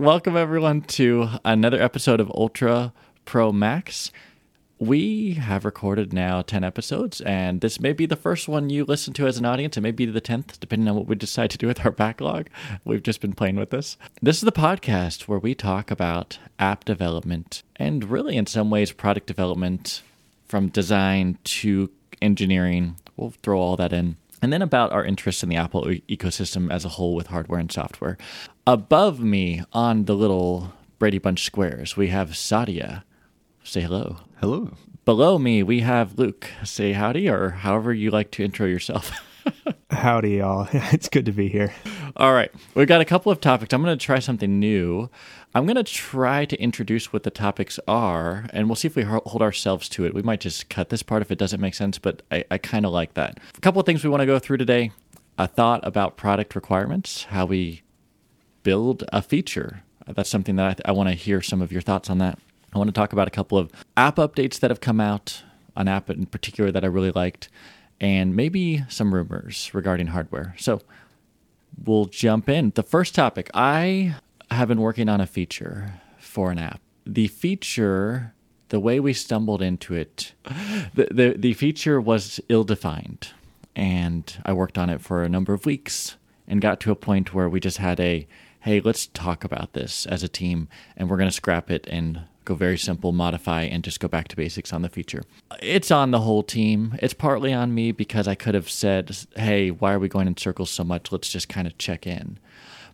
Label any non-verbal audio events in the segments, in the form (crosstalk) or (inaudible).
Welcome, everyone, to another episode of Ultra Pro Max. We have recorded now 10 episodes, and this may be the first one you listen to as an audience. It may be the 10th, depending on what we decide to do with our backlog. We've just been playing with this. This is the podcast where we talk about app development and, really, in some ways, product development from design to engineering. We'll throw all that in and then about our interest in the Apple ecosystem as a whole with hardware and software. Above me on the little Brady Bunch squares, we have Sadia. Say hello. Hello. Below me, we have Luke. Say howdy, or however you like to intro yourself. (laughs) Howdy, y'all. (laughs) It's good to be here. All right. We've got a couple of topics. I'm going to try something new. I'm going to try to introduce what the topics are, and we'll see if we hold ourselves to it. We might just cut this part if it doesn't make sense, but I, I kind of like that. A couple of things we want to go through today a thought about product requirements, how we build a feature. That's something that I, I want to hear some of your thoughts on that. I want to talk about a couple of app updates that have come out, an app in particular that I really liked, and maybe some rumors regarding hardware. So we'll jump in. The first topic I have been working on a feature for an app. The feature, the way we stumbled into it, the, the, the feature was ill defined. And I worked on it for a number of weeks and got to a point where we just had a hey, let's talk about this as a team and we're going to scrap it and go very simple, modify, and just go back to basics on the feature. It's on the whole team. It's partly on me because I could have said, hey, why are we going in circles so much? Let's just kind of check in.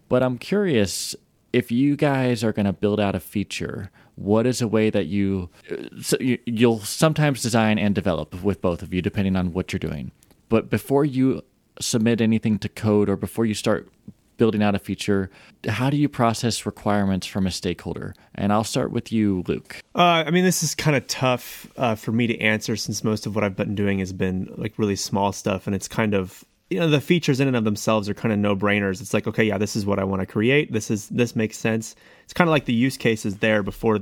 But I'm curious if you guys are going to build out a feature, what is a way that you, so you you'll sometimes design and develop with both of you depending on what you're doing. But before you submit anything to code or before you start building out a feature, how do you process requirements from a stakeholder? And I'll start with you, Luke. Uh, I mean, this is kind of tough uh, for me to answer since most of what I've been doing has been like really small stuff, and it's kind of you know the features in and of themselves are kind of no brainers. It's like okay, yeah, this is what I want to create. This is this makes sense. It's kind of like the use case is there before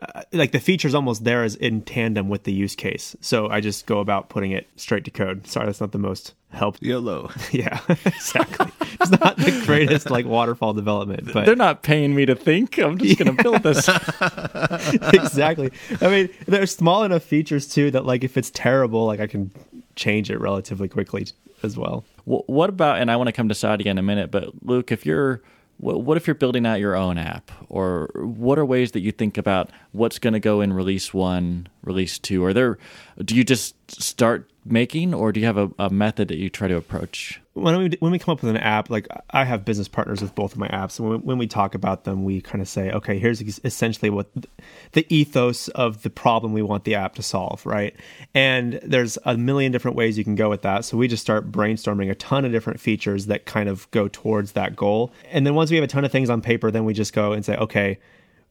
uh, like the feature's almost there as in tandem with the use case. So I just go about putting it straight to code. Sorry, that's not the most help. (laughs) YOLO. (laughs) yeah, exactly. it's not the greatest like waterfall development, but they're not paying me to think. I'm just yeah. going to build this. (laughs) exactly. I mean, there's small enough features too that like if it's terrible, like I can change it relatively quickly as well. well what about? And I want to come to Sadia in a minute, but Luke, if you're what if you're building out your own app or what are ways that you think about what's going to go in release one release two or there do you just start making or do you have a, a, method that you try to approach? When we when we come up with an app like i have business partners with both of my apps and when, when we talk about them we kind of say okay here's essentially what the ethos of the problem we want the app to solve right? And there's a million different ways you can go with that so we just start brainstorming a ton of different features that kind of go towards that goal. And then once we have a ton of things on paper then we just go and say okay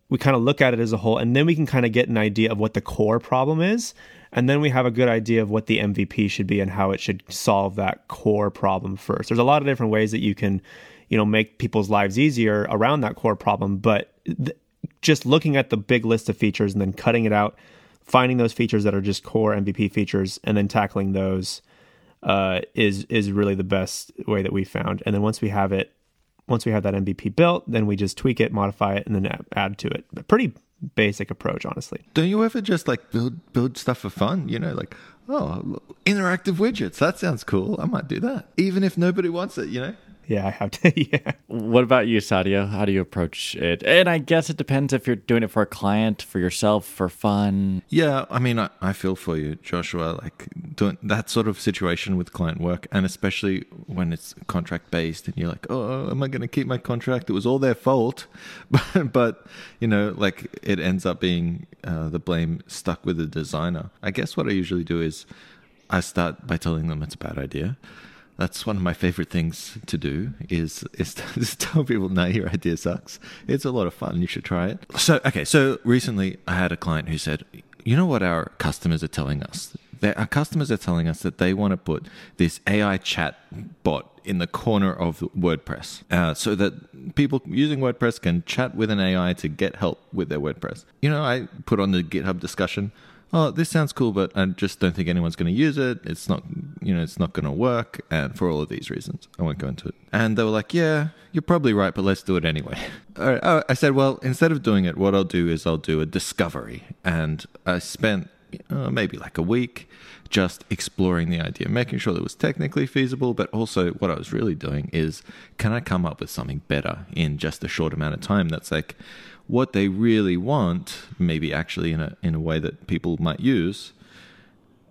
we kind of look at it as a whole and then we can kind of get an idea of what the core problem is and then we have a good idea of what the MVP should be and how it should solve that core problem first. There's a lot of different ways that you can, you know, make people's lives easier around that core problem, but th- just looking at the big list of features and then cutting it out, finding those features that are just core MVP features, and then tackling those uh, is is really the best way that we found. And then once we have it, once we have that MVP built, then we just tweak it, modify it, and then add to it. A pretty basic approach, honestly. Don't you ever just like build build stuff for fun? You know, like oh, interactive widgets. That sounds cool. I might do that, even if nobody wants it. You know. Yeah, I have to. (laughs) Yeah. What about you, Sadia? How do you approach it? And I guess it depends if you're doing it for a client, for yourself, for fun. Yeah, I mean, I, I feel for you, Joshua. Like doing that sort of situation with client work, and especially when it's contract based, and you're like, oh, am I going to keep my contract? It was all their fault, (laughs) but, but you know, like it ends up being uh, the blame stuck with the designer. I guess what I usually do is I start by telling them it's a bad idea that's one of my favorite things to do is is (laughs) just tell people no your idea sucks. It's a lot of fun. You should try it. So okay so recently i had a client who said you know what our customers are telling us? Our customers are telling us that they want to put this ai chat bot in the corner of wordpress uh, so that people using wordpress can chat with an ai to get help with their wordpress. You know i put on the github discussion oh, this sounds cool, but I just don't think anyone's going to use it. It's not, you know, it's not going to work. And for all of these reasons, I won't go into it. And they were like, yeah, you're probably right, but let's do it anyway. (laughs) All right, uh, I said, well, instead of doing it, what I'll do is I'll do a discovery. And I spent uh, maybe like a week just exploring the idea, making sure that it was technically feasible, but also what I was really doing is can I come up with something better in just a short amount of time that's like what they really want, maybe actually in a in a way that people might use.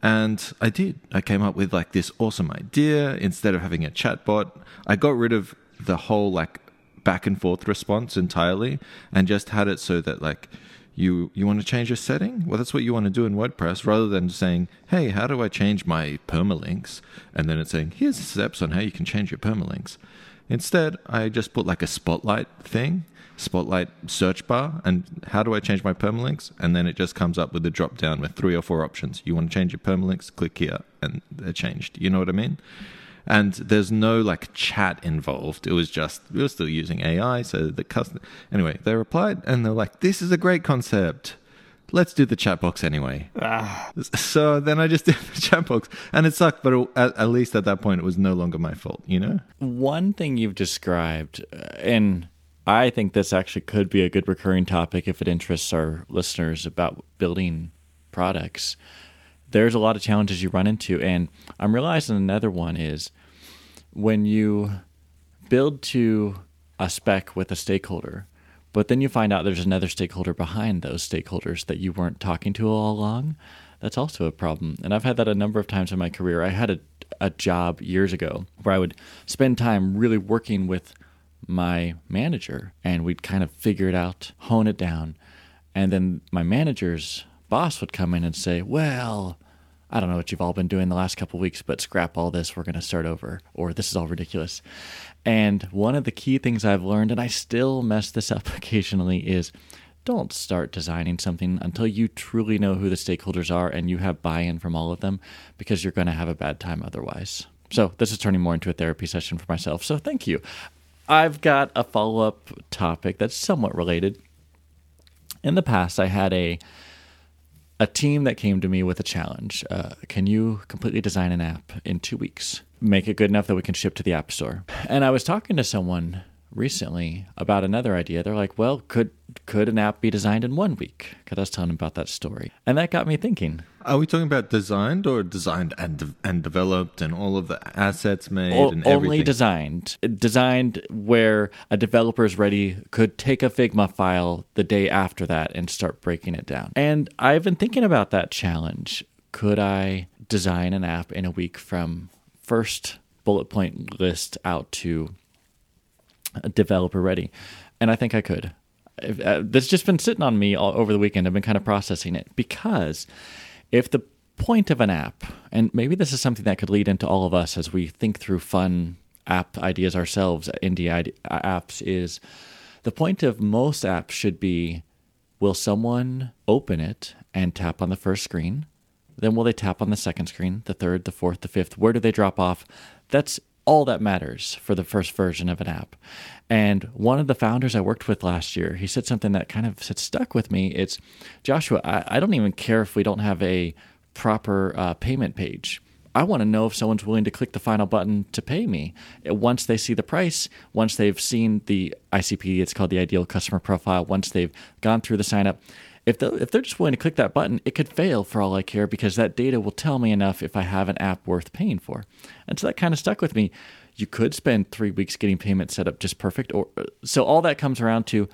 And I did. I came up with like this awesome idea. Instead of having a chatbot, I got rid of the whole like back and forth response entirely and just had it so that like you you want to change your setting well that's what you want to do in wordpress rather than saying hey how do i change my permalinks and then it's saying here's the steps on how you can change your permalinks instead i just put like a spotlight thing spotlight search bar and how do I change my permalinks? And then it just comes up with a drop down with three or four options. You want to change your permalinks? Click here and they're changed. You know what I mean? And there's no like chat involved. It was just, we were still using AI. So the customer, anyway, they replied and they're like, this is a great concept. Let's do the chat box anyway. Ah. (laughs) So then I just (laughs) did the chat box and it sucked, but it, at, at least at that point, it was no longer my fault, you know? One thing you've described, uh, and I think this actually could be a good recurring topic if it interests our listeners about building products. There's a lot of challenges you run into, and I'm realizing another one is when you build to a spec with a stakeholder, but then you find out there's another stakeholder behind those stakeholders that you weren't talking to all along. That's also a problem. And I've had that a number of times in my career. I had a, a job years ago where I would spend time really working with my manager and we'd kind of figure it out, hone it down. And then my manager's boss would come in and say, Well, I don't know what you've all been doing the last couple weeks, but scrap all this. We're going to start over, or this is all ridiculous. And one of the key things I've learned, and I still mess this up (laughs) occasionally, is don't start designing something until you truly know who the stakeholders are and you have buy in from all of them, because you're going to have a bad time otherwise. So, this is turning more into a therapy session for myself. So, thank you. I've got a follow up topic that's somewhat related. In the past, I had a a team that came to me with a challenge. Uh, can you completely design an app in two weeks? Make it good enough that we can ship to the App Store. And I was talking to someone recently about another idea. They're like, "Well, could could an app be designed in one week?" Because I was telling them about that story, and that got me thinking. Are we talking about designed or designed and de- and developed and all of the assets made o- and only designed, designed where a developer is ready could take a Figma file the day after that and start breaking it down. And I've been thinking about that challenge. Could I design an app in a week from first bullet point list out to developer ready. And I think I could. Uh, that's just been sitting on me all over the weekend. I've been kind of processing it because if the point of an app, and maybe this is something that could lead into all of us as we think through fun app ideas ourselves, indie apps, is the point of most apps should be will someone open it and tap on the first screen? Then will they tap on the second screen, the third, the fourth, the fifth? Where do they drop off? That's all that matters for the first version of an app. And one of the founders I worked with last year, he said something that kind of stuck with me. It's Joshua, I, I don't even care if we don't have a proper uh, payment page. I want to know if someone's willing to click the final button to pay me. Once they see the price, once they've seen the ICP, it's called the ideal customer profile, once they've gone through the sign up, if, if they're just willing to click that button, it could fail for all I care because that data will tell me enough if I have an app worth paying for. And so that kind of stuck with me. You could spend three weeks getting payment set up just perfect. Or so all that comes around to,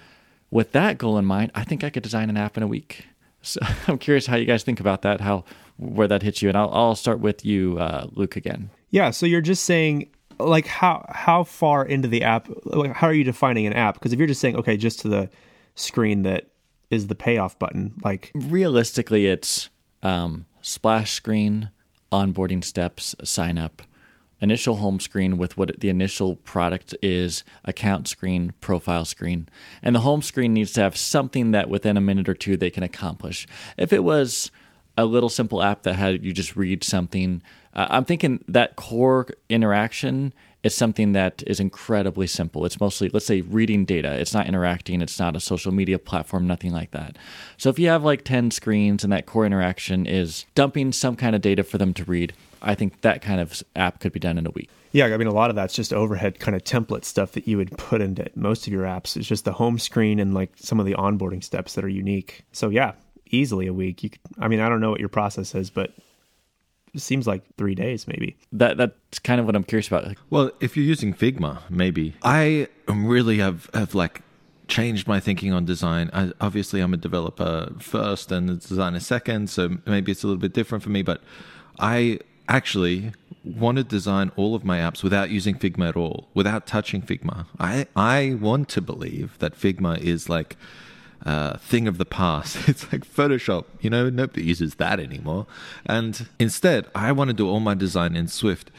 with that goal in mind, I think I could design an app in a week. (laughs) So I'm curious how you guys think about that, how where that hits you, and I'll, I'll start with you, uh, Luke, again. Yeah. So you're just saying like how how far into the app like how are you defining an app because if you're just saying okay just to the screen that is the payoff button? Like realistically, it's um, splash screen, onboarding steps, sign up, initial home screen with what the initial product is, account screen, profile screen, and the home screen needs to have something that within a minute or two they can accomplish. If it was a little simple app that had you just read something, uh, I'm thinking that core interaction it's something that is incredibly simple. It's mostly, let's say, reading data. It's not interacting. It's not a social media platform, nothing like that. So if you have like 10 screens and that core interaction is dumping some kind of data for them to read, I think that kind of app could be done in a week. Yeah, I mean, a lot of that's just overhead kind of template stuff that you would put into most of your apps. It's just the home screen and like some of the onboarding steps that are unique. So yeah, easily a week. You could, I mean, I don't know what your process is, but seems like three days maybe. That that's kind of what I'm curious about. Well, if you're using Figma, maybe I really have have like changed my thinking on design. I, obviously, I'm a developer first and a designer second, so maybe it's a little bit different for me. But I actually want to design all of my apps without using Figma at all, without touching Figma. I I want to believe that Figma is like uh, thing of the past. (laughs) It's like Photoshop, you know, nobody uses that anymore. And instead, I want to do all my design in Swift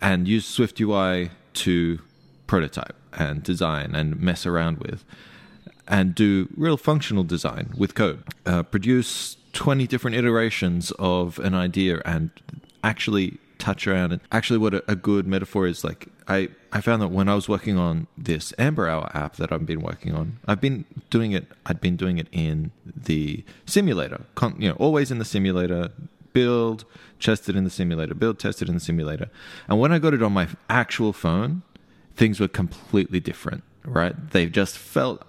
and use Swift UI to prototype and design and mess around with and do real functional design with code. Uh, produce 20 different iterations of an idea and actually touch around and actually what a, a, good metaphor is like I, I found that when I was working on this Amber Hour app that I've been working on, I've been doing it I'd been doing it in the simulator. Con, you know, always in the simulator, build, test it in the simulator, build, test it in the simulator. And when I got it on my actual phone, things were completely different, right? They just felt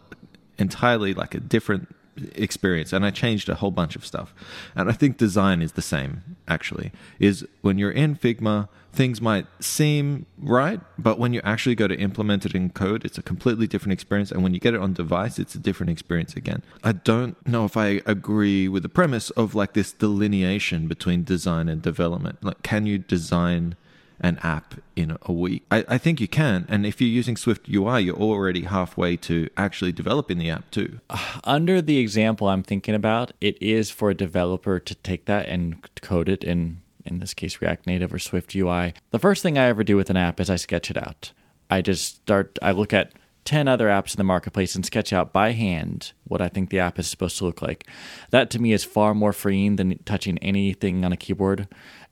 entirely like a different experience and I changed a whole bunch of stuff. And I think design is the same actually. Is when you're in Figma, things might seem right, but when you actually go to implement it in code, it's a completely different experience and when you get it on device, it's a different experience again. I don't know if I agree with the premise of like this delineation between design and development. Like can you design an app in a week. I, I, think you can. And if you're using Swift UI, you're already halfway to actually developing the app too. (sighs) Under the example I'm thinking about, it is for a developer to take that and code it in, in this case, React Native or Swift UI. The first thing I ever do with an app is I sketch it out. I just start, I look at 10 other apps in the marketplace and sketch out by hand what I think the app is supposed to look like. That to me is far more freeing than touching anything on a keyboard.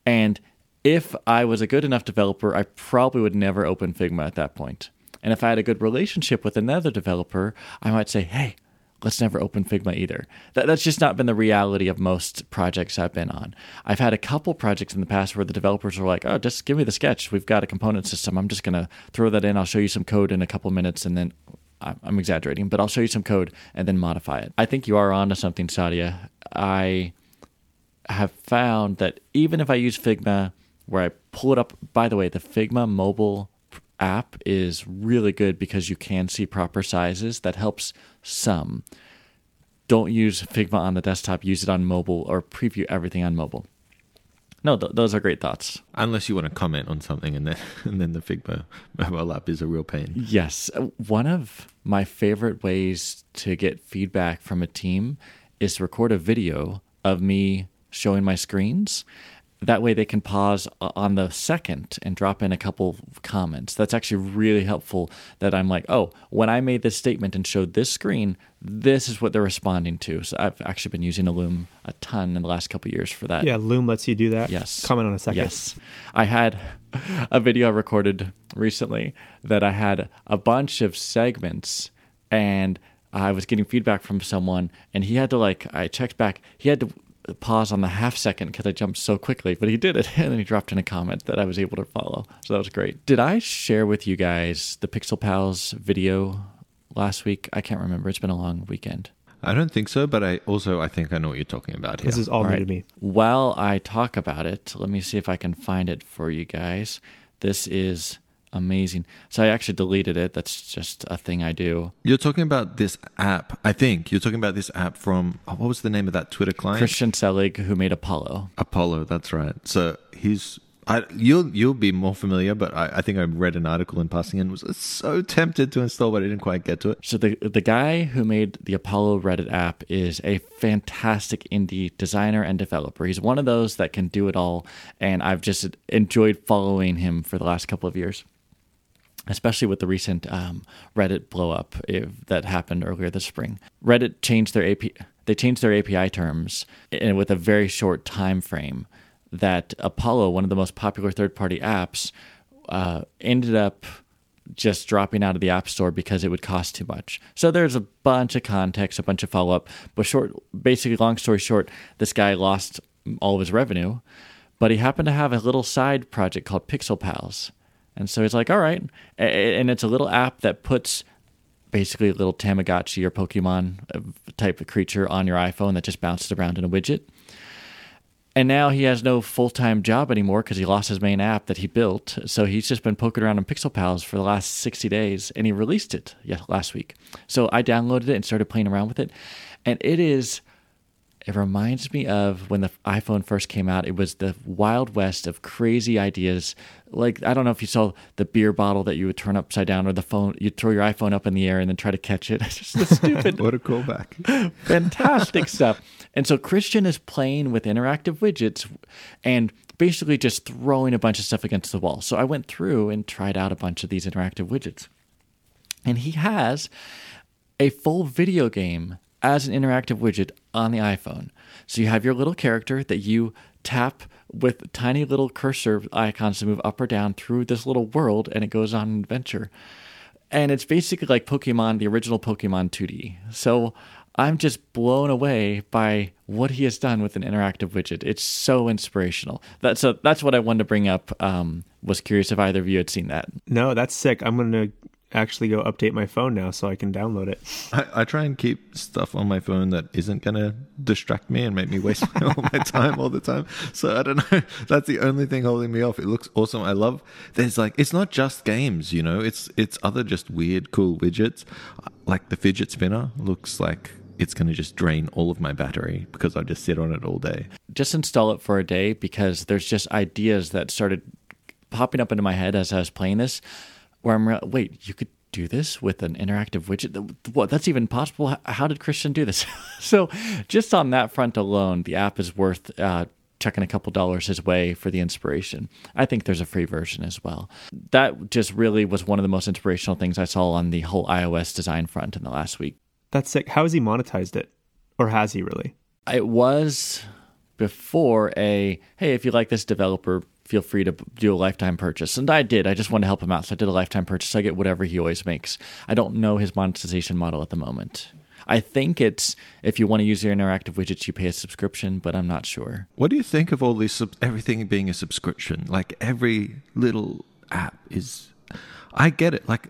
And if I was a good enough developer, I probably would never open Figma at that point. And if I had a good relationship with another developer, I might say, hey, let's never open Figma either. That, that's just not been the reality of most projects I've been on. I've had a couple projects in the past where the developers were like, oh, just give me the sketch. We've got a component system. I'm just going to throw that in. I'll show you some code in a couple minutes and then I'm exaggerating, but I'll show you some code and then modify it. I think you are onto something, Sadia. I have found that even if I use Figma where I pull it up. By the way, the Figma mobile app is really good because you can see proper sizes. That helps some. Don't use Figma on the desktop, use it on mobile or preview everything on mobile. No, th- those are great thoughts. Unless you want to comment on something, and then (laughs) and then the Figma mobile app is a real pain. Yes, one of my favorite ways to get feedback from a team is to record a video of me showing my screens that way they can pause uh, on the second and drop in a couple comments. That's actually really helpful that i'm like oh when i made this statement and showed this screen this is what they're responding to. So i've actually been using a loom a ton in the last couple years for that. Yeah loom lets you do that. Yes. Comment on a second. Yes. I had a video I recorded recently that i had a bunch of segments and I was getting feedback from someone, and he had to like. I checked back. He had to pause on the half second because I jumped so quickly, but he did it. (laughs) And then he dropped in a comment that I was able to follow. So that was great. Did I share with you guys the Pixel Pals video last week? I can't remember. It's been a long weekend. I don't think so, but I also I think I know what you're talking about here. This is all, all new right. to me. While I talk about it, let me see if I can find it for you guys. This is amazing. So I actually deleted it. That's just a thing I do. You're talking about this app, I think. You're talking about this app from oh, what was the name of that Twitter client? Christian Selig, who made Apollo. Apollo, that's right. So he's I, you'll you'll be more familiar, but I, I, think I read an article in passing and was so tempted to install, but I didn't quite get to it. So the the guy who made the Apollo Reddit app is a fantastic indie designer and developer. He's one of those that can do it all, and I've just enjoyed following him for the last couple of years especially with the recent um, Reddit blowup that happened earlier this spring. Reddit changed their API. They changed their API terms in, with a very short time frame. That Apollo, one of the most popular third-party apps, uh, ended up just dropping out of the App Store because it would cost too much. So there's a bunch of context, a bunch of follow up. But short, basically, long story short, this guy lost all of his revenue, but he happened to have a little side project called Pixel Pals. And so he's like, all right. And it's a little app that puts basically a little Tamagotchi or Pokemon uh, type of creature on your iPhone that just bounces around in a widget. And now he has no full time job anymore because he lost his main app that he built. So he's just been poking around in Pixel Pals for the last 60 days and he released it last week. So I downloaded it and started playing around with it. And it is it reminds me of when the iPhone first came out. It was the wild west of crazy ideas. Like I don't know if you saw the beer bottle that you would turn upside down, or the phone you'd throw your iPhone up in the air and then try to catch it. (laughs) It's just the (laughs) stupid. what a callback! (laughs) Fantastic stuff. And so Christian is playing with interactive widgets and basically just throwing a bunch of stuff against the wall. So I went through and tried out a bunch of these interactive widgets, and he has a full video game as an interactive widget on the iPhone. So you have your little character that you tap with tiny little cursor icons to move up or down through this little world, and it goes on an adventure. And it's basically like Pokemon, the original Pokemon 2D. So I'm just blown away by what he has done with an interactive widget. It's so inspirational. That's so that's what I wanted to bring up. Um, was curious if either of you had seen that. No, that's sick. I'm gonna actually go update my phone now so I can download it. I, I try and keep stuff on my phone that isn't going to distract me and make me waste (laughs) all my time all the time. So I don't know. (laughs) That's the only thing holding me off. It looks awesome. I love. There's like it's not just games, you know. It's it's other just weird, cool widgets. Like the fidget spinner looks like it's going to just drain all of my battery because I just sit on it all day. Just install it for a day because there's just ideas that started popping up into my head as I was playing this where I'm wait, you could do this with an interactive widget? What? That's even possible? How did Christian do this? (laughs) so, just on that front alone, the app is worth uh, chucking a couple dollars his way for the inspiration. I think there's a free version as well. That just really was one of the most inspirational things I saw on the whole iOS design front in the last week. That's sick. How has he monetized it? Or has he really? It was before a hey, if you like this developer, feel free to do a lifetime purchase. And I did. I just wanted to help him out. So I did a lifetime purchase. I get whatever he always makes. I don't know his monetization model at the moment. I think it's if you want to use your interactive widgets, you pay a subscription, but I'm not sure. What do you think of all this? Everything being a subscription, like every little app is. I get it. Like,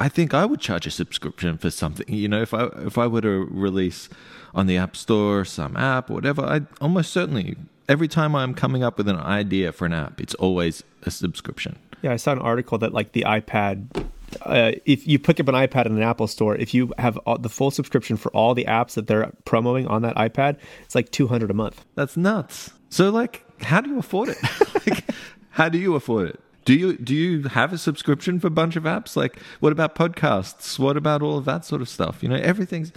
I think I would charge a subscription for something. You know, if I if I were to release on the App Store some app or whatever, I'd almost certainly every time I'm coming up with an idea for an app, it's always a subscription. Yeah, I saw an article that like the iPad uh, if you pick up an iPad in an Apple store, if you have all, the full subscription for all the apps that they're promoting on that iPad, it's like two hundred a month. That's nuts. So, like, how do you afford it? (laughs) like, how do you afford it? Do you do you have a subscription for a bunch of apps? Like, what about podcasts? What about all of that sort of stuff? You know, everything's.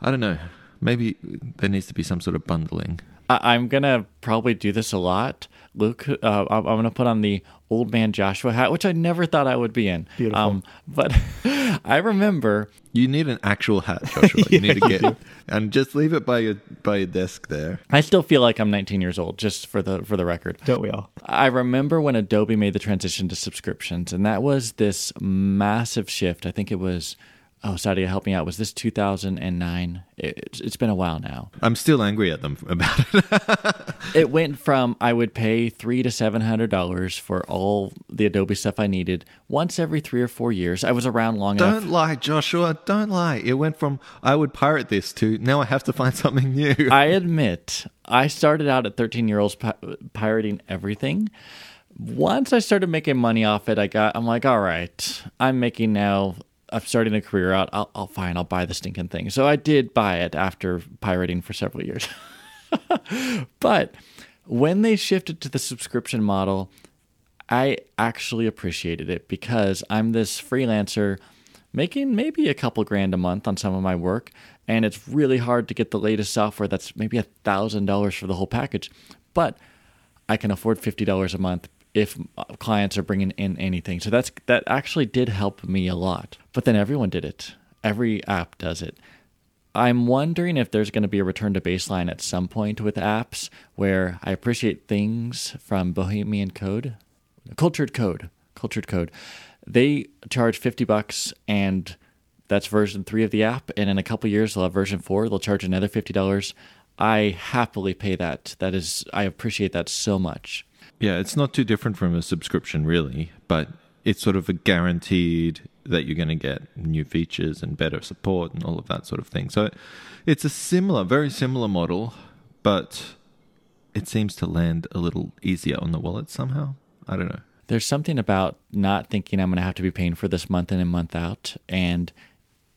I don't know. Maybe there needs to be some sort of bundling. I, am gonna probably do this a lot, Luke. Uh, I'm, I'm gonna put on the old man Joshua hat, which I never thought I would be in. Beautiful. Um, but (laughs) I remember you need an actual hat, Joshua. yeah, you (laughs) need to get and just leave it by your by your desk there. I still feel like I'm 19 years old, just for the for the record. Don't we all? I remember when Adobe made the transition to subscriptions, and that was this massive shift. I think it was oh, Sadia, help me out. Was this 2009? It, it's been a while now. I'm still angry at them (laughs) about it. it went from I would pay three to seven hundred dollars for all the Adobe stuff I needed once every three or four years. I was around long Don't enough. Don't lie, Joshua. Don't lie. It went from I would pirate this to now I have to find (laughs) something new. (laughs) I admit, I started out at 13 year olds pi- pirating everything once I started making money off it, I got I'm like, all right, I'm making now I'm starting a career out. I'll, I'll fine. I'll buy the stinking thing. So I did buy it after pirating for several years. (laughs) but when they shifted to the subscription model, I actually appreciated it because I'm this freelancer making maybe a couple grand a month on some of my work, and it's really hard to get the latest software that's maybe a thousand dollars for the whole package. But I can afford fifty dollars a month if uh, clients are bringing in anything. So that's that actually did help me a lot. But then everyone did it. Every app does it. I'm wondering if there's going to be a return to baseline at some point with apps where I appreciate things from Bohemian Code, Cultured Code. Cultured Code. They charge 50 bucks and that's version 3 of the app and in a couple years they'll have version 4. They'll charge another $50. I happily pay that. That is I appreciate that so much. Yeah, it's not too different from a subscription, really, but it's sort of a guaranteed that you're going to get new features and better support and all of that sort of thing. So it's a similar, very similar model, but it seems to land a little easier on the wallet somehow. I don't know. There's something about not thinking I'm going to have to be paying for this month in and month out. And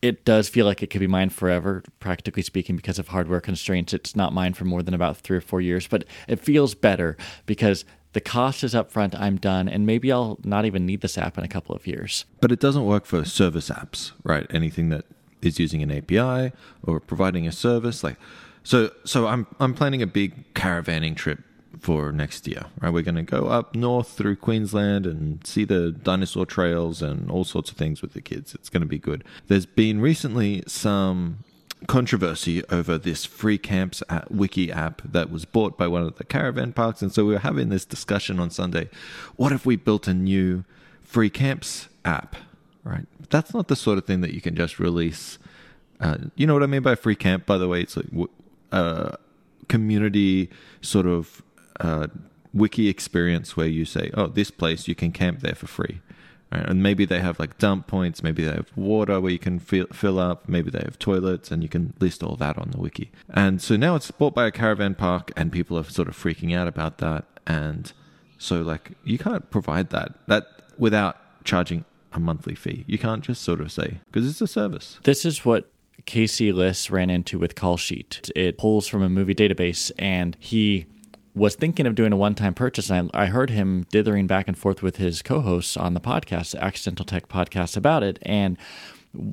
it does feel like it could be mine forever, practically speaking, because of hardware constraints. It's not mine for more than about three or four years, but it feels better because the cost is upfront, I'm done, and maybe I'll not even need this app in a couple of years. But it doesn't work for service apps, right? Anything that is using an API or providing a service, like so. So I'm I'm planning a big caravanning trip for next year, right? We're going to go up north through Queensland and see the dinosaur trails and all sorts of things with the kids. It's going to be good. There's been recently some controversy over this free camps wiki app that was bought by one of the caravan parks. And so we were having this discussion on sunday what if we built a new free camps app right? That's not the sort of thing that you can just release uh, you know what i mean by free camp? By the way it's like a uh, community sort of uh, wiki experience where you say oh this place you can camp there for free Right? And maybe they have like dump points, maybe they have water where you can fill, fill up, maybe they have toilets, and you can list all that on the wiki. And so now it's bought by a caravan park, and people are sort of freaking out about that. And so, like, you can't provide that that without charging a monthly fee. You can't just sort of say because it's a service. This is what Casey Liss ran into with Call Sheet. It pulls from a movie database, and he was thinking of doing a one time purchase. And I, I heard him dithering back and forth with his co hosts on the podcast, Accidental Tech Podcast, about it. And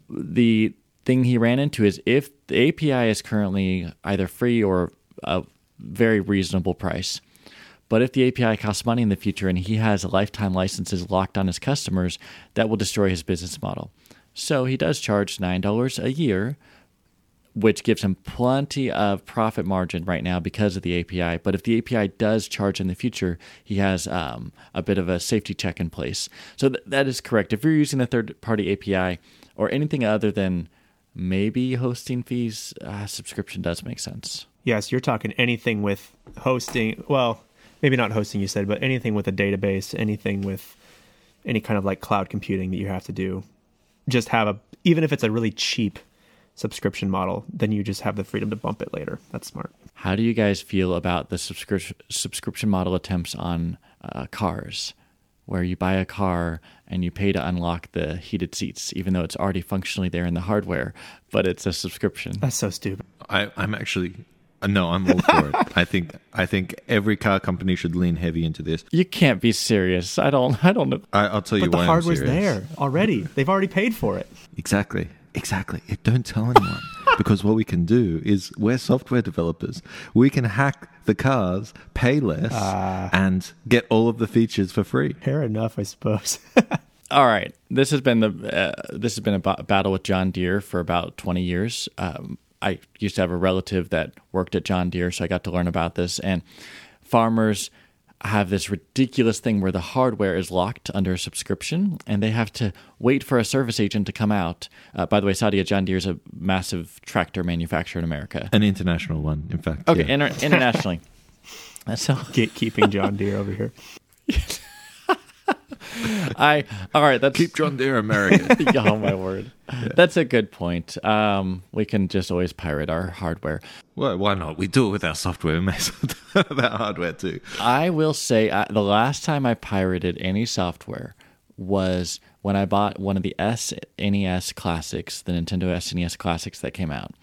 the thing he ran into is if the API is currently either free or a very reasonable price, but if the API costs money in the future and he has lifetime licenses locked on his customers, that will destroy his business model. So he does charge $9 a year which gives him plenty of profit margin right now because of the API. But if the API does charge in the future, he has um, a bit of a safety check in place. So th- that is correct. If you're using a third party API or anything other than maybe hosting fees, uh, subscription does make sense. Yes, you're talking anything with hosting. Well, maybe not hosting, you said, but anything with a database, anything with any kind of like cloud computing that you have to do. Just have a, even if it's a really cheap subscription model, then you just have the freedom to bump it later. That's smart. How do you guys feel about the subscription subscription model attempts on uh, cars, where you buy a car and you pay to unlock the heated seats, even though it's already functionally there in the hardware, but it's a subscription? That's so stupid. I, I'm actually uh, no, I'm all for it. (laughs) I think I think every car company should lean heavy into this. You can't be serious. I don't. I don't know. I, will tell you but why. the hardware's I'm there already. They've already paid for it. Exactly. Exactly. Don't tell anyone. (laughs) because what we can do is we're software developers. We can hack the cars, pay less, uh, and get all of the features for free. Fair enough, I suppose. (laughs) all right. This has been the uh, this has been a b- battle with John Deere for about 20 years. Um, I used to have a relative that worked at John Deere, so I got to learn about this and farmers have this ridiculous thing where the hardware is locked under a subscription and they have to wait for a service agent to come out. Uh, by the way, Sadia John Deere is a massive tractor manufacturer in America. An international one, in fact. Okay, yeah. inter- internationally. (laughs) so gatekeeping John Deere over here. (laughs) I all right. That's keep John Deere American. (laughs) oh my word, yeah. that's a good point. Um, we can just always pirate our hardware. Well, why not? We do it with our software. We may as well (laughs) do that hardware too. I will say uh, the last time I pirated any software was when I bought one of the SNES classics, the Nintendo SNES classics that came out,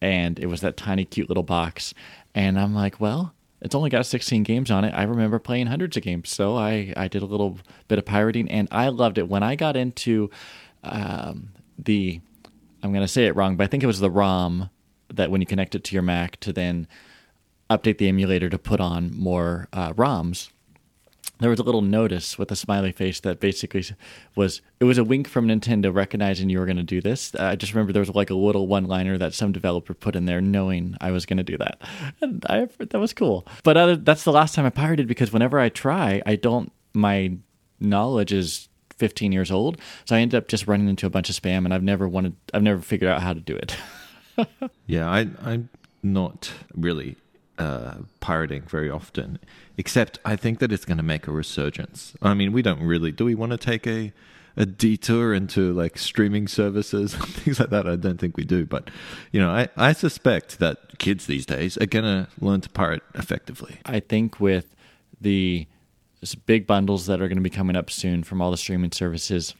and it was that tiny, cute little box. And I'm like, well, it's only got 16 games on it. I remember playing hundreds of games, so I I did a little bit of pirating, and I loved it. When I got into um, the, I'm going to say it wrong, but I think it was the ROM that when you connect it to your Mac to then update the emulator to put on more uh, ROMs there was a little notice with a smiley face that basically was it was a wink from Nintendo recognizing you were going to do this. Uh, I just remember there was like a little one liner that some developer put in there knowing I was going to do that, (laughs) and I that was cool. But other, that's the last time I pirated because whenever I try, I don't my knowledge is 15 years old. So I ended up just running into a bunch of spam, and I've never wanted, I've never figured out how to do it. (laughs) yeah, I, I'm not really uh, pirating very often, except I think that it's going to make a resurgence. I mean, we don't really. Do we want to take a a detour into like streaming services (laughs) and things like that? I don't think we do, but you know, I I suspect that kids these days are going to learn to pirate effectively. I think with the big bundles that are going to be coming up soon from all the streaming services.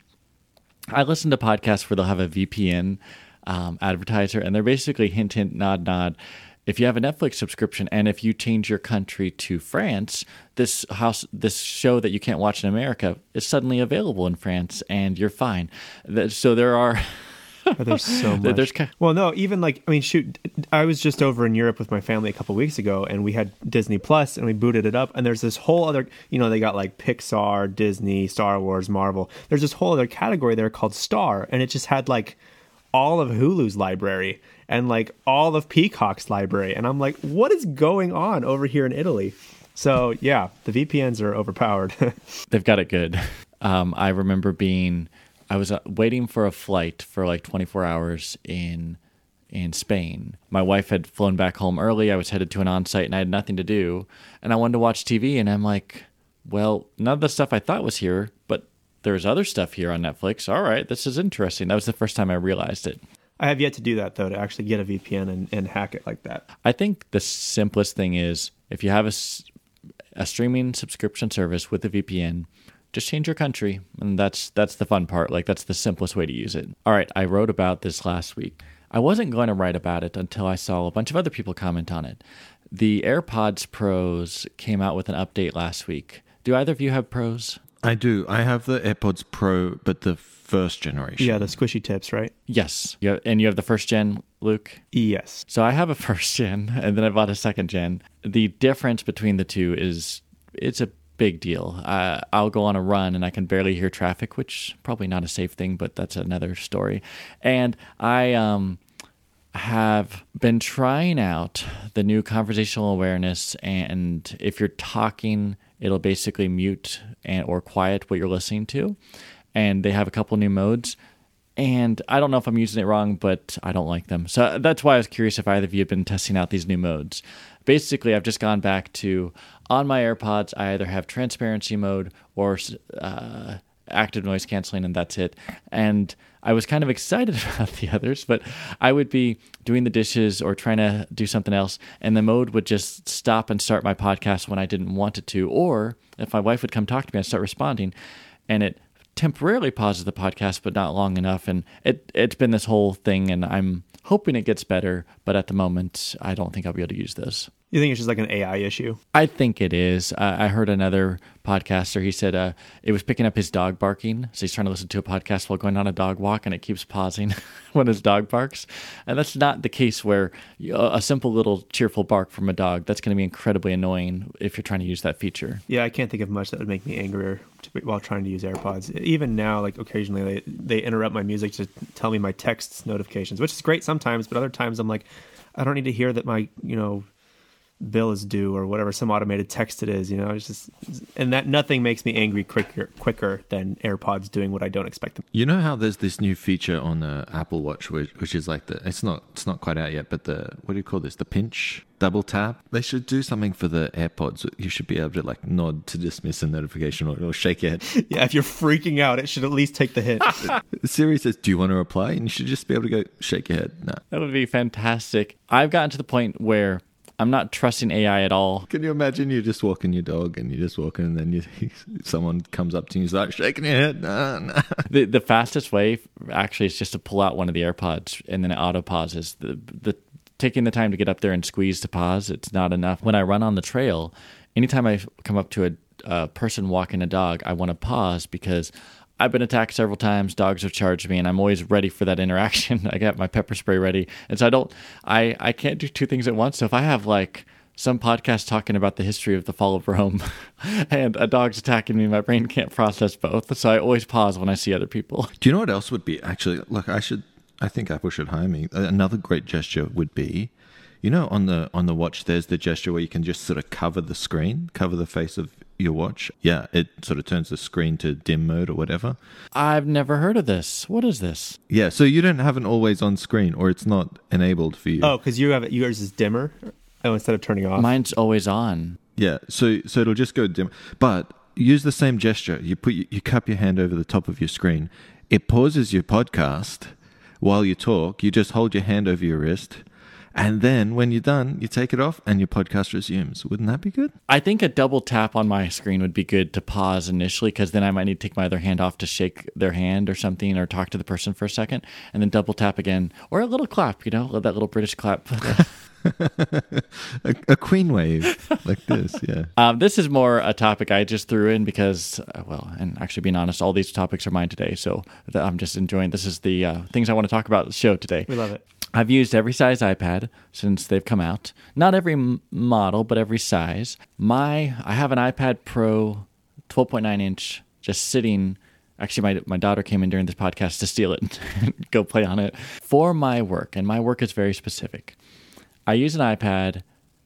I listen to podcasts where they'll have a VPN um, advertiser, and they're basically hint, hint, nod, nod if you have a Netflix subscription and if you change your country to France, this house this show that you can't watch in America is suddenly available in France and you're fine. So there are oh, there's (laughs) so much. There's well, no, even like I mean, shoot, I was just over in Europe with my family a couple weeks ago, and we had Disney Plus, and we booted it up, and there's this whole other, you know, they got like Pixar, Disney, Star Wars, Marvel. There's this whole other category there called Star, and it just had like all of Hulu's library and like all of Peacock's library. And I'm like, what is going on over here in Italy? So yeah, the VPNs are overpowered. (laughs) They've got it good. Um, I remember being, I was uh, waiting for a flight for like 24 hours in in Spain. My wife had flown back home early. I was headed to an on-site and I had nothing to do, and I wanted to watch TV. And I'm like, well, none of the stuff I thought was here, but there's other stuff here on Netflix. All right, this is interesting. That was the first time I realized it. I have yet to do that though, to actually get a VPN and, and hack it like that. I think the simplest thing is if you have a, a streaming subscription service with a VPN, just change your country, and that's that's the fun part. Like that's the simplest way to use it. All right, I wrote about this last week. I wasn't going to write about it until I saw a bunch of other people comment on it. The AirPods Pros came out with an update last week. Do either of you have Pros? I do. I have the AirPods Pro, but the first generation. Yeah, the squishy tips, right? Yes. Yeah, and you have the first gen, Luke? Yes. So I have a (laughs) first gen and then I bought a second gen. The difference between the two is it's a big deal. Uh, I'll go on a run and I can barely hear traffic, which probably not a safe thing, but that's another story. And I um have been trying out the new conversational awareness and if you're talking it'll basically mute and or quiet what you're listening to and they have a couple new modes. And I don't know if I'm using it wrong, but I don't like them. So that's why I was curious if either of you have been testing out these new modes. Basically, I've just gone back to on my AirPods, I either have transparency mode or uh, active noise canceling, and that's it. And I was kind of excited (laughs) about the others, but I would be doing the dishes or trying to do something else, and the mode would just stop and start my podcast when I didn't want it to. Or if my wife would come talk to me, I'd start responding, and it temporarily pauses the podcast, but not long enough. And it it's been this whole thing, and I'm hoping it gets better. But at the moment, I don't think I'll be able to use this. You think it's just like an AI issue? I think it is. Uh, I heard another podcaster. He said uh, it was picking up his dog barking, so he's trying to listen to a podcast while going on a dog walk, and it keeps pausing (laughs) when his dog barks. And that's not the case where a simple little cheerful bark from a dog that's going to be incredibly annoying if you're trying to use that feature. Yeah, I can't think of much that would make me angrier while trying to use AirPods. Even now, like occasionally they they interrupt my music to tell me my text notifications, which is great sometimes, but other times I'm like, I don't need to hear that my you know bill is due or whatever some automated text it is you know it's just and that nothing makes me angry quicker quicker than airpods doing what i don't expect them. You know how there's this new feature on the apple watch which, which is like the it's not it's not quite out yet but the what do you call this? The pinch? Double tap? They should do something for the airpods. You should be able to like nod to dismiss a notification or, or shake your head. (laughs) Yeah if you're freaking out it should at least take the hit. (laughs) Siri says do you want to reply? And you should just be able to go shake your head. No that would be fantastic. I've gotten to the point where I'm not trusting AI at all. Can you imagine you just walking your dog and you're just walking and then you, (laughs) someone comes up to you and like shaking your head? Nah, nah. The the fastest way actually is just to pull out one of the AirPods and then it auto pauses. The the taking the time to get up there and squeeze to pause, it's not enough. When I run on the trail, anytime I come up to a, a person walking a dog, I want to pause because I've been attacked several times. Dogs have charged me, and I'm always ready for that interaction. (laughs) I got my pepper spray ready, and so I don't. I I can't do two things at once. So if I have like some podcast talking about the history of the fall of Rome, (laughs) and a dog's attacking me, my brain can't process both. So I always pause when I see other people. (laughs) Do you know what else would be actually? Look, I should. I think Apple should hire me. Another great gesture would be You know, on the on the watch, there's the gesture where you can just sort of cover the screen, cover the face of your watch. Yeah, it sort of turns the screen to dim mode or whatever. I've never heard of this. What is this? Yeah, so you don't have an always on screen, or it's not enabled for you. Oh, because you have it, yours is dimmer. Oh, instead of turning off. Mine's always on. Yeah, so so it'll just go dim. But use the same gesture. You put you cup your hand over the top of your screen. It pauses your podcast while you talk. You just hold your hand over your wrist. And then when you're done, you take it off and your podcast resumes. Wouldn't that be good? I think a double tap on my screen would be good to pause initially because then I might need to take my other hand off to shake their hand or something or talk to the person for a second and then double tap again or a little clap, you know, that little British clap. (laughs) a, a queen wave like this, yeah. (laughs) Um, this is more a topic I just threw in because, uh, well, and actually being honest, all these topics are mine today. So th- I'm just enjoying This is the uh, things I want to talk about the show today. we love it. I've used every size iPad since they've come out. Not every model, but every size. My I have an iPad Pro 12.9 inch just sitting. Actually, my my daughter came in during this podcast to steal it (laughs) and go play on it for my work, and my work is very specific. I use an iPad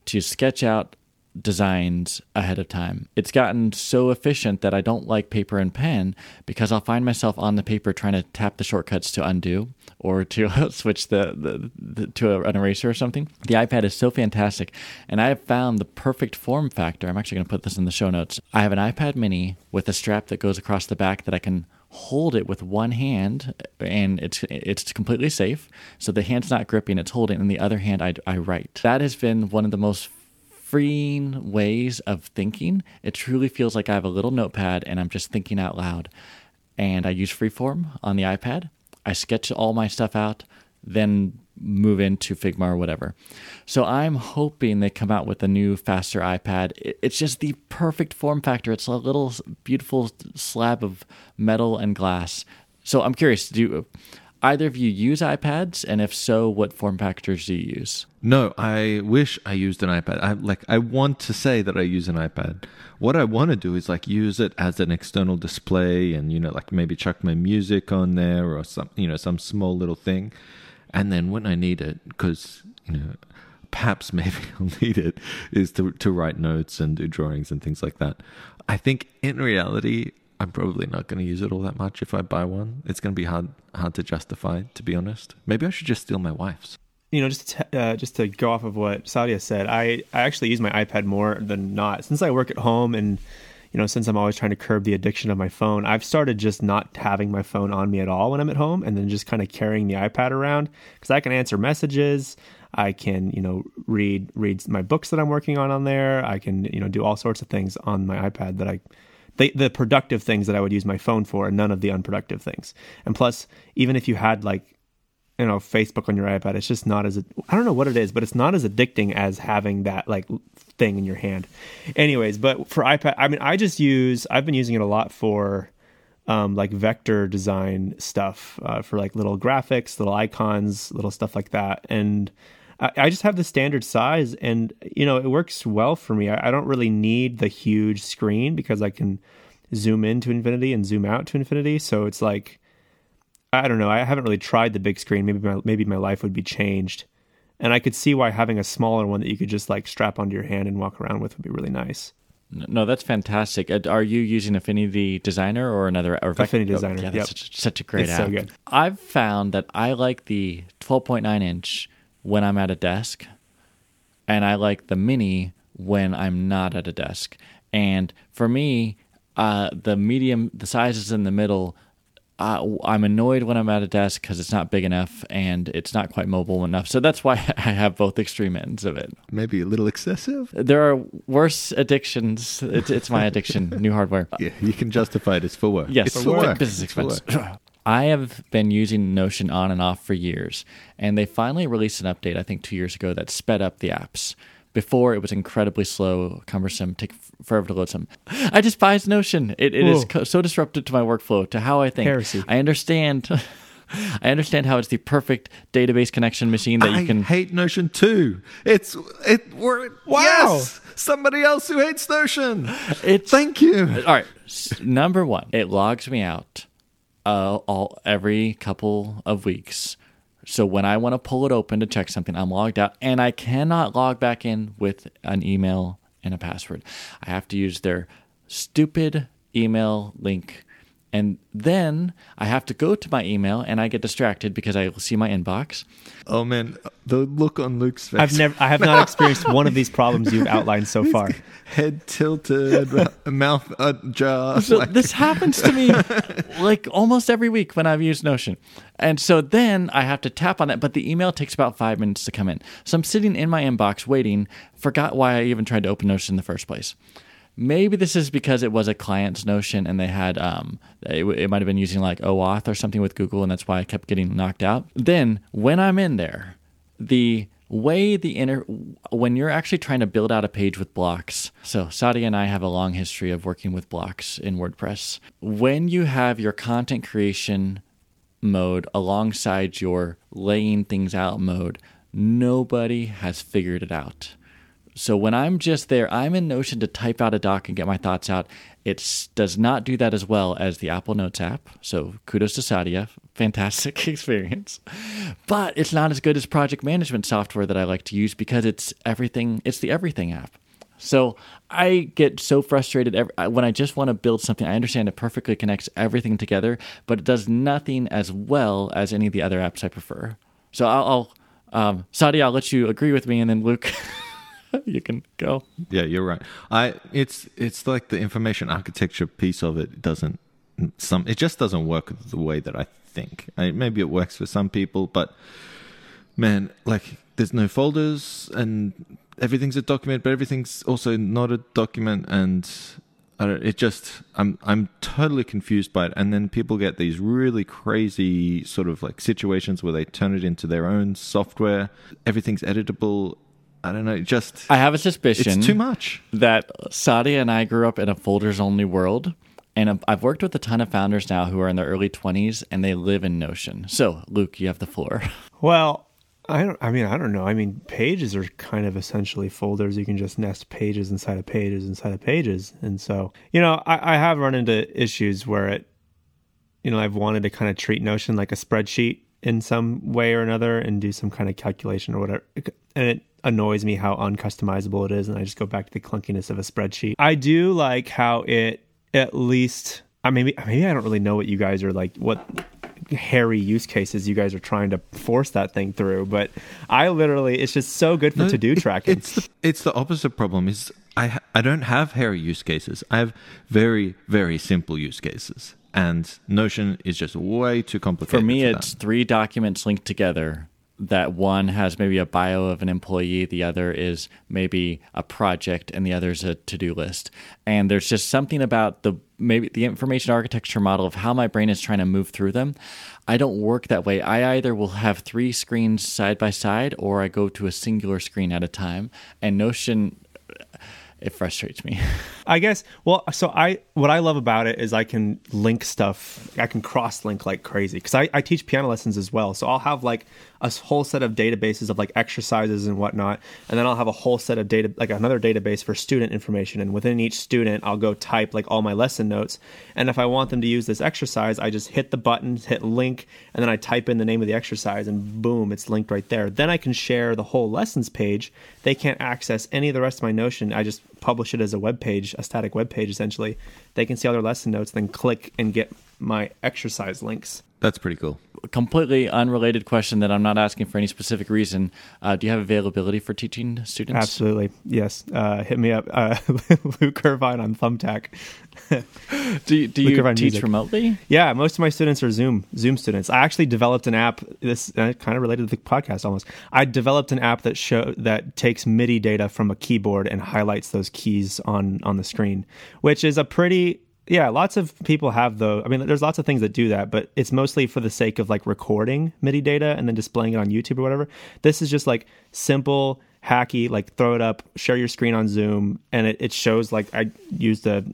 to sketch out designs ahead of time. It's gotten so efficient that I don't like paper and pen because I'll find myself on the paper trying to tap the shortcuts to undo or to (laughs) switch the, the, the to an eraser or something. The iPad is so fantastic, and I have found the perfect form factor. I'm actually going to put this in the show notes. I have an iPad Mini with a strap that goes across the back that I can hold it with one hand and it's it's completely safe so the hand's not gripping it's holding and the other hand I, I write that has been one of the most freeing ways of thinking it truly feels like i have a little notepad and i'm just thinking out loud and i use freeform on the ipad i sketch all my stuff out then move into Figma or whatever. So I'm hoping they come out with a new faster iPad. It's just the perfect form factor. It's a little beautiful slab of metal and glass. So I'm curious, do either of you use iPads and if so, what form factors do you use? No, I wish I used an iPad. I like I want to say that I use an iPad. What I want to do is like use it as an external display and you know like maybe chuck my music on there or some you know some small little thing and then when I need it, because you know, perhaps (laughs) maybe I'll need it, is to to write notes and do drawings and things like that. I think in reality, I'm probably not going to use it all that much if I buy one. It's going to be hard hard to justify, to be honest. Maybe I should just steal my wife's. You know, just to, uh, just to go off of what Sadia said, I I actually use my iPad more than not since I work at home and you know, since I'm always trying to curb the addiction of my phone, I've started just not having my phone on me at all when I'm at home and then just kind of carrying the iPad around because I can answer messages. I can, you know, read read my books that I'm working on on there. I can, you know, do all sorts of things on my iPad that I the, the productive things that I would use my phone for, and none of the unproductive things. And plus, even if you had like you know Facebook on your iPad. It's just not as I don't know what it is, but it's not as addicting as having that like thing in your hand. Anyways, but for iPad, I mean, I just use I've been using it a lot for um, like vector design stuff uh, for like little graphics, little icons, little stuff like that, and. I, I just have the standard size, and you know it works well for me. I, I don't really need the huge screen because I can zoom in to infinity and zoom out to infinity. So it's like I don't know. I haven't really tried the big screen. Maybe my maybe my life would be changed, and I could see why having a smaller one that you could just like strap onto your hand and walk around with would be really nice. No, that's fantastic. Are you using Affinity Designer or another? Or Affinity oh, Designer. Yeah, that's yep. such, such, a great it's app. So good. I've found that I like the 12.9 inch when I'm at a desk, and I like the mini when I'm not at a desk. And for me, uh, the medium, the sizes in the middle uh, I'm annoyed when I'm at a desk because it's not big enough and it's not quite mobile enough. So that's why (laughs) I have both extreme ends of it. Maybe a little excessive. There are worse addictions. It's, it's my addiction. (laughs) new hardware. Yeah, you can justify it as for work. Yes, it's for work. Business expense. (laughs) I have been using Notion on and off for years, and they finally released an update. I think two years ago that sped up the apps. Before it was incredibly slow, cumbersome, take forever to load some. I despise Notion. It, it is co- so disruptive to my workflow, to how I think. Heresy. I understand. (laughs) I understand how it's the perfect database connection machine that I you can. hate Notion too. It's it. We're, Wow. Yes, somebody else who hates Notion. It's Thank you. all right. s- Number one, it logs me out uh, all every couple of weeks So when I want to pull it open to check something, I'm logged out and I cannot log back in with an email and a password. I have to use their stupid email link. And then I have to go to my email and I get distracted because I will see my inbox. Oh man, the look on Luke's face. I've never, I have not experienced (laughs) one of these problems you've outlined so far. head tilted, (laughs) mouth ajar. So like- this happens to me (laughs) like almost every week when I've used Notion. And so then I have to tap on that, but the email takes about five minutes to come in. So I'm sitting in my inbox waiting, forgot why I even tried to open Notion in the first place. Maybe this is because it was a client's Notion and they had, um, it, it might have been using like OAuth or something with Google, and that's why I kept getting knocked out. Then when I'm in there, the way the inner when you're actually trying to build out a page with blocks so Sadia and i have a long history of working with blocks in wordpress when you have your content creation mode alongside your laying things out mode nobody has figured it out so when I'm just there, I'm in Notion to type out a doc and get my thoughts out. It does not do that as well as the Apple Notes app. So kudos to Sadia. Fantastic (laughs) experience. But it's not as good as project management software that I like to use because it's everything, it's the everything app. So I get so frustrated when I just want to build something. I understand it perfectly connects everything together, but it does nothing as well as any of the other apps I prefer. So I'll, I'll um, Sadia, I'll let you agree with me, and then Luke, (laughs) (laughs) you can go. Yeah, you're right. I it's it's like the information architecture piece of it doesn't some it just doesn't work the way that I think. I, maybe it works for some people, but man, like there's no folders and everything's a document, but everything's also not a document and don't, it just I'm I'm totally confused by it and then people get these really crazy sort of like situations where they turn it into their own software. Everything's editable. I don't know, just I have a suspicion it's too much. that Sadia and I grew up in a folders only world. And I've worked with a ton of founders now who are in their early 20s and they live in Notion. So, Luke, you have the floor. (laughs) Well, I don't. I mean, I don't know. I mean, pages are kind of essentially folders. You can just nest pages inside of pages inside of pages, and so you know, I, I have run into issues where it, you know, I've wanted to kind of treat Notion like a spreadsheet in some way or another and do some kind of calculation or whatever, and it annoys me how uncustomizable it is, and I just go back to the clunkiness of a spreadsheet. I do like how it at least. I maybe maybe I don't really know what you guys are like. What hairy use cases you guys are trying to force that thing through. But I literally, it's just so good for No, to do it- tracking. It's the, it's the opposite problem. Is I I don't have hairy use cases. I have very very simple use cases, and Notion is just way too complicated. For me, that. it's three documents linked together. That one has maybe a bio of an employee, the other is maybe a project, and the other is a to do list. And there's just something about the maybe the information architecture model of how my brain is trying to move through them. I don't work that way. I either will have three screens side by side or I go to a singular screen at a time. And Notion, it frustrates me. (laughs) I guess. Well, so I what I love about it is I can link stuff. I can cross link like crazy because I, I teach piano lessons as well. So I'll have like a whole set of databases of like exercises and whatnot, and then I'll have a whole set of data like another database for student information. And within each student, I'll go type like all my lesson notes. And if I want them to use this exercise, I just hit the button, hit link, and then I type in the name of the exercise, and boom, it's linked right there. Then I can share the whole lessons page. They can't access any of the rest of my Notion. I just publish it as a web page, a static web page essentially. They can see all their lesson notes, then click and get my exercise links. that's pretty cool. Completely unrelated question that I'm not asking for any specific reason. Uh, do you have availability for teaching students? Absolutely, yes. Uh, hit me up, uh, (laughs) Luke Irvine on Thumbtack. Do you, do you Irvine teach Music. remotely? Yeah, most of my students are Zoom Zoom students. I actually developed an app. This uh, kind of related to the podcast almost. I developed an app that show that takes MIDI data from a keyboard and highlights those keys on on the screen, which is a pretty yeah. Lots of people have though. I mean, there's lots of things that do that, but it's mostly for the sake of like recording MIDI data and then displaying it on YouTube or whatever. This is just like simple hacky like throw it up share your screen on zoom and it, it shows like i used a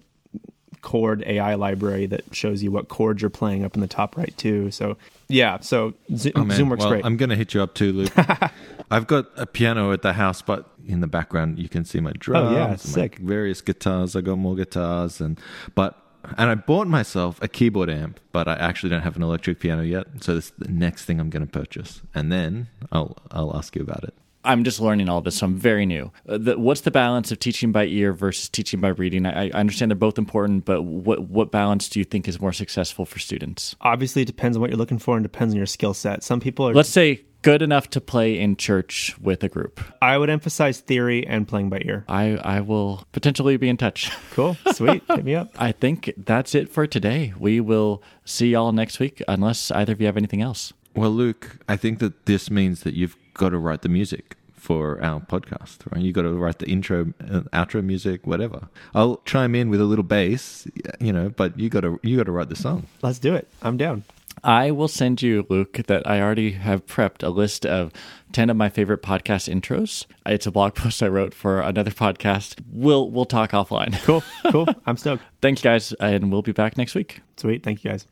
chord AI library that shows you what chords you're playing up in the top right too. So yeah, so Zo- Oh. Zoom works well, great. I'm going to hit you up too, Luke. (laughs) I've got a piano at the house, but in the background you can see my drums, Oh, yeah, sick. various guitars. I got more guitars, and but and I bought myself a keyboard amp, but I actually don't have an electric piano yet. So this is the next thing I'm going to purchase, and then I'll I'll ask you about it. I'm just learning all this, so I'm very new. Uh, the, what's the balance of teaching by ear versus teaching by reading? I, I understand they're both important, but what what balance do you think is more successful for students? Obviously, it depends on what you're looking for and depends on your skill set. Some people are. Let's say good enough to play in church with a group. I would emphasize theory and playing by ear. I, I will potentially be in touch. Cool. Sweet. (laughs) Hit me up. I think that's it for today. We will see y'all next week, unless either of you have anything else. Well, Luke, I think that this means that you've got to write the music for our podcast, right? You got to write the intro, uh, outro music, whatever. I'll chime in with a little bass, you know, but you got to you got to write the song. Let's do it. I'm down. I will send you, Luke, that I already have prepped a list of 10 of my favorite podcast intros. It's a blog (laughs) post I wrote for another podcast. We'll we'll talk offline. Cool. Cool. (laughs) I'm stoked. Thanks guys, and we'll be back next week. Sweet. Thank you guys.